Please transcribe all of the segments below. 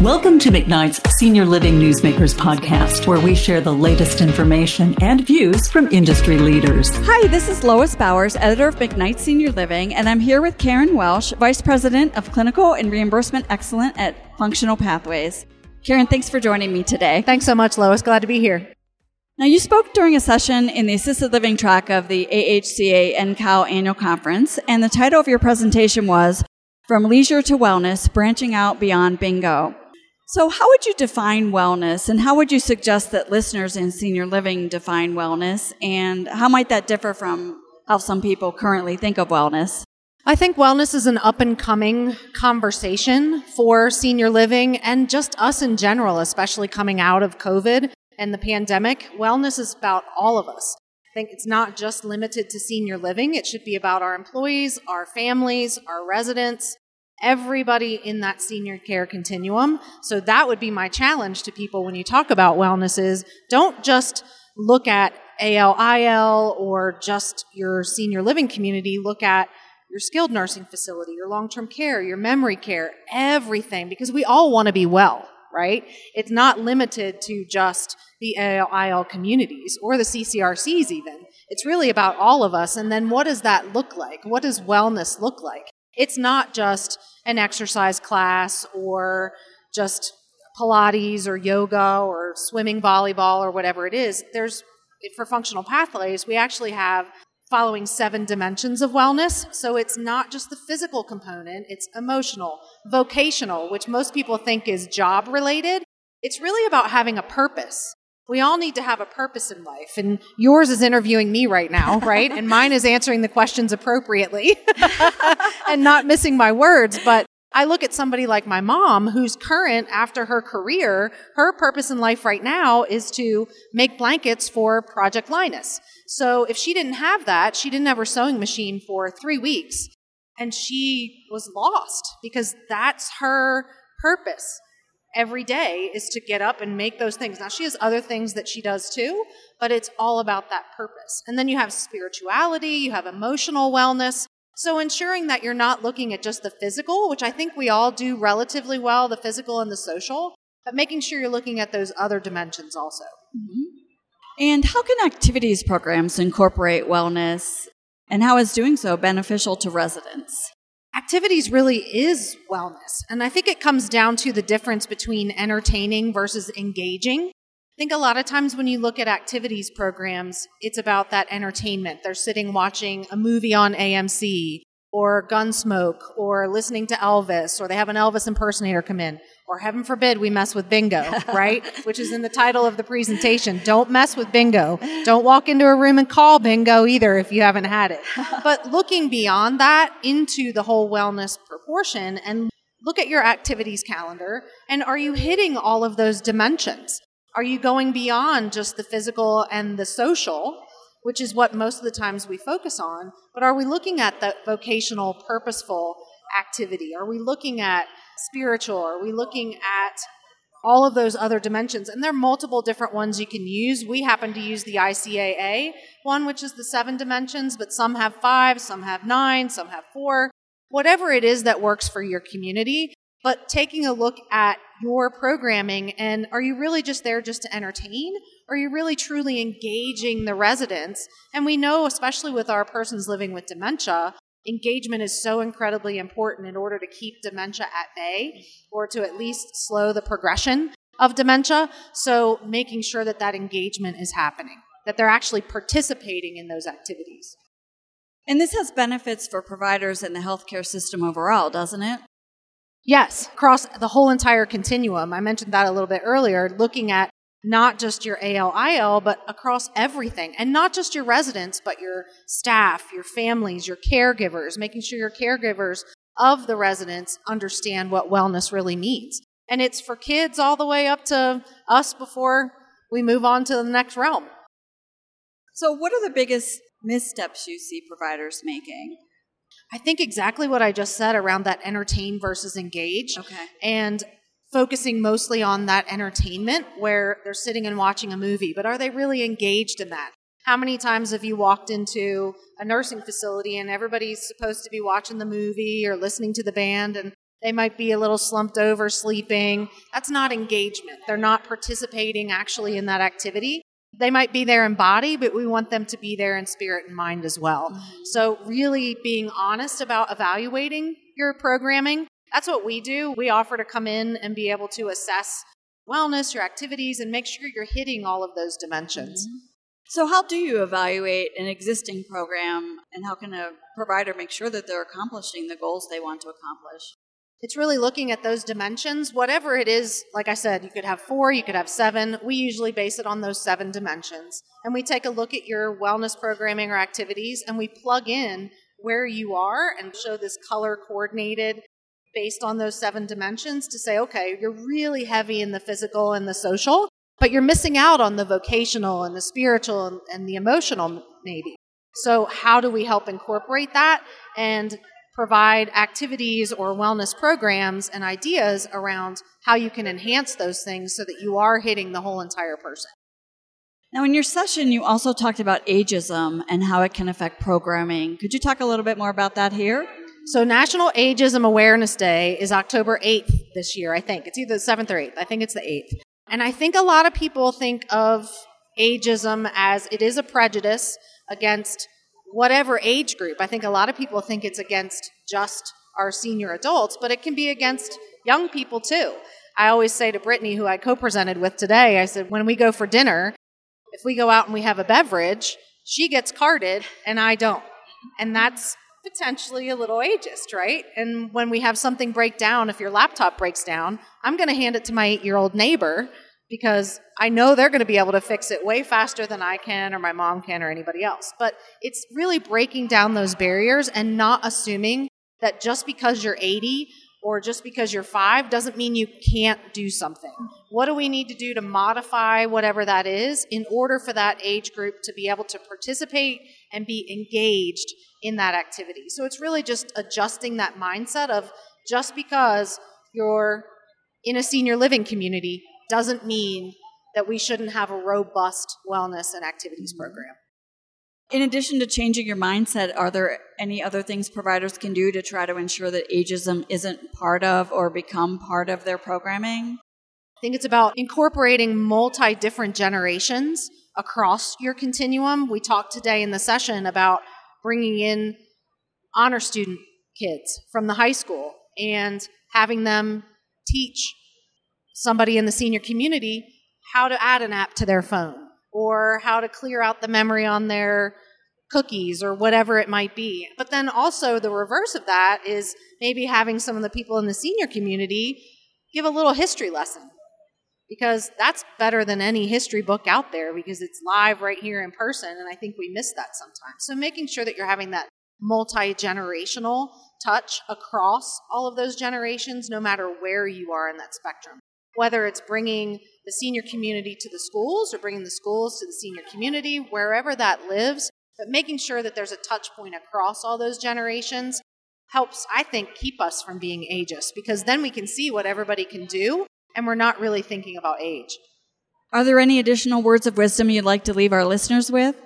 Welcome to McKnight's Senior Living Newsmakers podcast, where we share the latest information and views from industry leaders. Hi, this is Lois Bowers, editor of McKnight Senior Living, and I'm here with Karen Welsh, Vice President of Clinical and Reimbursement Excellence at Functional Pathways. Karen, thanks for joining me today. Thanks so much, Lois. Glad to be here. Now, you spoke during a session in the assisted living track of the AHCA NCAL annual conference, and the title of your presentation was From Leisure to Wellness Branching Out Beyond Bingo. So, how would you define wellness, and how would you suggest that listeners in senior living define wellness, and how might that differ from how some people currently think of wellness? I think wellness is an up and coming conversation for senior living and just us in general, especially coming out of COVID and the pandemic, wellness is about all of us. I think it's not just limited to senior living. It should be about our employees, our families, our residents, everybody in that senior care continuum. So that would be my challenge to people when you talk about wellness is don't just look at ALIL or just your senior living community. Look at your skilled nursing facility, your long-term care, your memory care, everything, because we all want to be well right? It's not limited to just the ALIL communities or the CCRCs even. It's really about all of us. And then what does that look like? What does wellness look like? It's not just an exercise class or just Pilates or yoga or swimming, volleyball, or whatever it is. There's, for functional pathways, we actually have following seven dimensions of wellness. So it's not just the physical component, it's emotional, vocational, which most people think is job related. It's really about having a purpose. We all need to have a purpose in life. And yours is interviewing me right now, right? and mine is answering the questions appropriately and not missing my words. But I look at somebody like my mom, who's current after her career. Her purpose in life right now is to make blankets for Project Linus. So if she didn't have that, she didn't have her sewing machine for three weeks. And she was lost because that's her purpose every day is to get up and make those things. Now, she has other things that she does too, but it's all about that purpose. And then you have spirituality, you have emotional wellness. So ensuring that you're not looking at just the physical, which I think we all do relatively well, the physical and the social, but making sure you're looking at those other dimensions also. Mm-hmm. And how can activities programs incorporate wellness, and how is doing so beneficial to residents? Activities really is wellness. And I think it comes down to the difference between entertaining versus engaging. I think a lot of times when you look at activities programs, it's about that entertainment. They're sitting watching a movie on AMC or Gunsmoke or listening to Elvis or they have an Elvis impersonator come in or heaven forbid we mess with bingo, right? Which is in the title of the presentation. Don't mess with bingo. Don't walk into a room and call bingo either if you haven't had it. But looking beyond that into the whole wellness proportion and look at your activities calendar and are you hitting all of those dimensions? Are you going beyond just the physical and the social, which is what most of the times we focus on, but are we looking at the vocational, purposeful activity? Are we looking at spiritual? Are we looking at all of those other dimensions? And there are multiple different ones you can use. We happen to use the ICAA one, which is the seven dimensions, but some have five, some have nine, some have four. Whatever it is that works for your community, but taking a look at your programming and are you really just there just to entertain? Are you really truly engaging the residents? And we know, especially with our persons living with dementia, engagement is so incredibly important in order to keep dementia at bay or to at least slow the progression of dementia. So making sure that that engagement is happening, that they're actually participating in those activities. And this has benefits for providers in the healthcare system overall, doesn't it? Yes, across the whole entire continuum. I mentioned that a little bit earlier, looking at not just your ALIL, but across everything. And not just your residents, but your staff, your families, your caregivers, making sure your caregivers of the residents understand what wellness really means. And it's for kids all the way up to us before we move on to the next realm. So, what are the biggest missteps you see providers making? I think exactly what I just said around that entertain versus engage. Okay. And focusing mostly on that entertainment where they're sitting and watching a movie, but are they really engaged in that? How many times have you walked into a nursing facility and everybody's supposed to be watching the movie or listening to the band and They might be a little slumped over, sleeping. That's not engagement. They're not participating actually in that activity. They might be there in body, but we want them to be there in spirit and mind as well. Mm-hmm. So, really being honest about evaluating your programming. That's what we do. We offer to come in and be able to assess wellness, your activities, and make sure you're hitting all of those dimensions. Mm-hmm. So, how do you evaluate an existing program, and how can a provider make sure that they're accomplishing the goals they want to accomplish? It's really looking at those dimensions, whatever it is. Like I said, you could have four, you could have seven. We usually base it on those seven dimensions. And we take a look at your wellness programming or activities and we plug in where you are and show this color coordinated based on those seven dimensions to say, okay, you're really heavy in the physical and the social, but you're missing out on the vocational and the spiritual and, the emotional, maybe. So, how do we help incorporate that and provide activities or wellness programs and ideas around how you can enhance those things so that you are hitting the whole entire person? Now, in your session, you also talked about ageism and how it can affect programming. Could you talk a little bit more about that here? So, National Ageism Awareness Day is October 8th this year, I think. It's either the 7th or 8th. I think it's the 8th. And I think a lot of people think of ageism as it is a prejudice against whatever age group. I think a lot of people think it's against just our senior adults, but it can be against young people too. I always say to Brittany, who I co presented with today, I said, when we go for dinner, if we go out and we have a beverage, she gets carded and I don't. And that's potentially a little ageist, right? And when we have something break down, if your laptop breaks down, I'm going to hand it to my eight year old neighbor because I know they're going to be able to fix it way faster than I can or my mom can or anybody else. But it's really breaking down those barriers and not assuming that just because you're 80 or just because you're five doesn't mean you can't do something. What do we need to do to modify whatever that is in order for that age group to be able to participate and be engaged in that activity? So it's really just adjusting that mindset of just because you're in a senior living community doesn't mean that we shouldn't have a robust wellness and activities mm-hmm. program. In addition to changing your mindset, are there any other things providers can do to try to ensure that ageism isn't part of or become part of their programming? I think it's about incorporating multi different generations across your continuum. We talked today in the session about bringing in honor student kids from the high school and having them teach somebody in the senior community how to add an app to their phone or how to clear out the memory on their cookies or whatever it might be. But then also the reverse of that is maybe having some of the people in the senior community give a little history lesson because that's better than any history book out there because it's live right here in person and I think we miss that sometimes. So making sure that you're having that multi-generational touch across all of those generations no matter where you are in that spectrum whether it's bringing the senior community to the schools or bringing the schools to the senior community, wherever that lives, but making sure that there's a touch point across all those generations helps, I think, keep us from being ageist because then we can see what everybody can do and we're not really thinking about age. Are there any additional words of wisdom you'd like to leave our listeners with?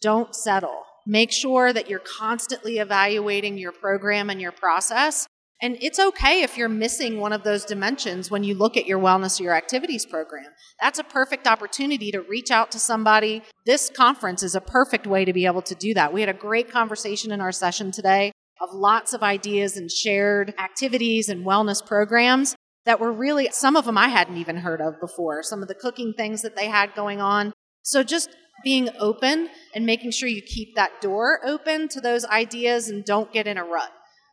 Don't settle. Make sure that you're constantly evaluating your program and your process and it's okay if you're missing one of those dimensions when you look at your wellness or your activities program. That's a perfect opportunity to reach out to somebody. This conference is a perfect way to be able to do that. We had a great conversation in our session today of lots of ideas and shared activities and wellness programs that were really, some of them I hadn't even heard of before, some of the cooking things that they had going on. So just being open and making sure you keep that door open to those ideas and don't get in a rut.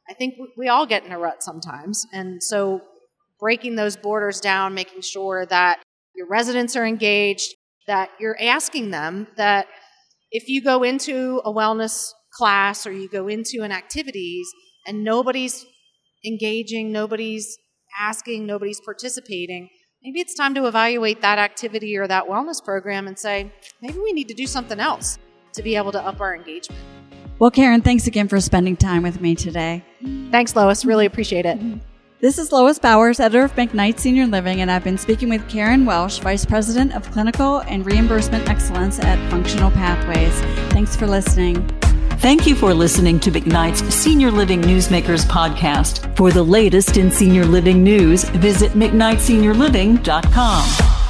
I think we all get in a rut sometimes. And so breaking those borders down, making sure that your residents are engaged, that you're asking them that if you go into a wellness class or you go into an activities and nobody's engaging, nobody's asking, nobody's participating, maybe it's time to evaluate that activity or that wellness program and say, maybe we need to do something else to be able to up our engagement. Well, Karen, thanks again for spending time with me today. Thanks, Lois. Really appreciate it. Mm-hmm. This is Lois Bowers, editor of McKnight Senior Living, and I've been speaking with Karen Welsh, Vice President of Clinical and Reimbursement Excellence at Functional Pathways. Thanks for listening. Thank you for listening to McKnight's Senior Living Newsmakers podcast. For the latest in senior living news, visit McKnightSeniorLiving.com.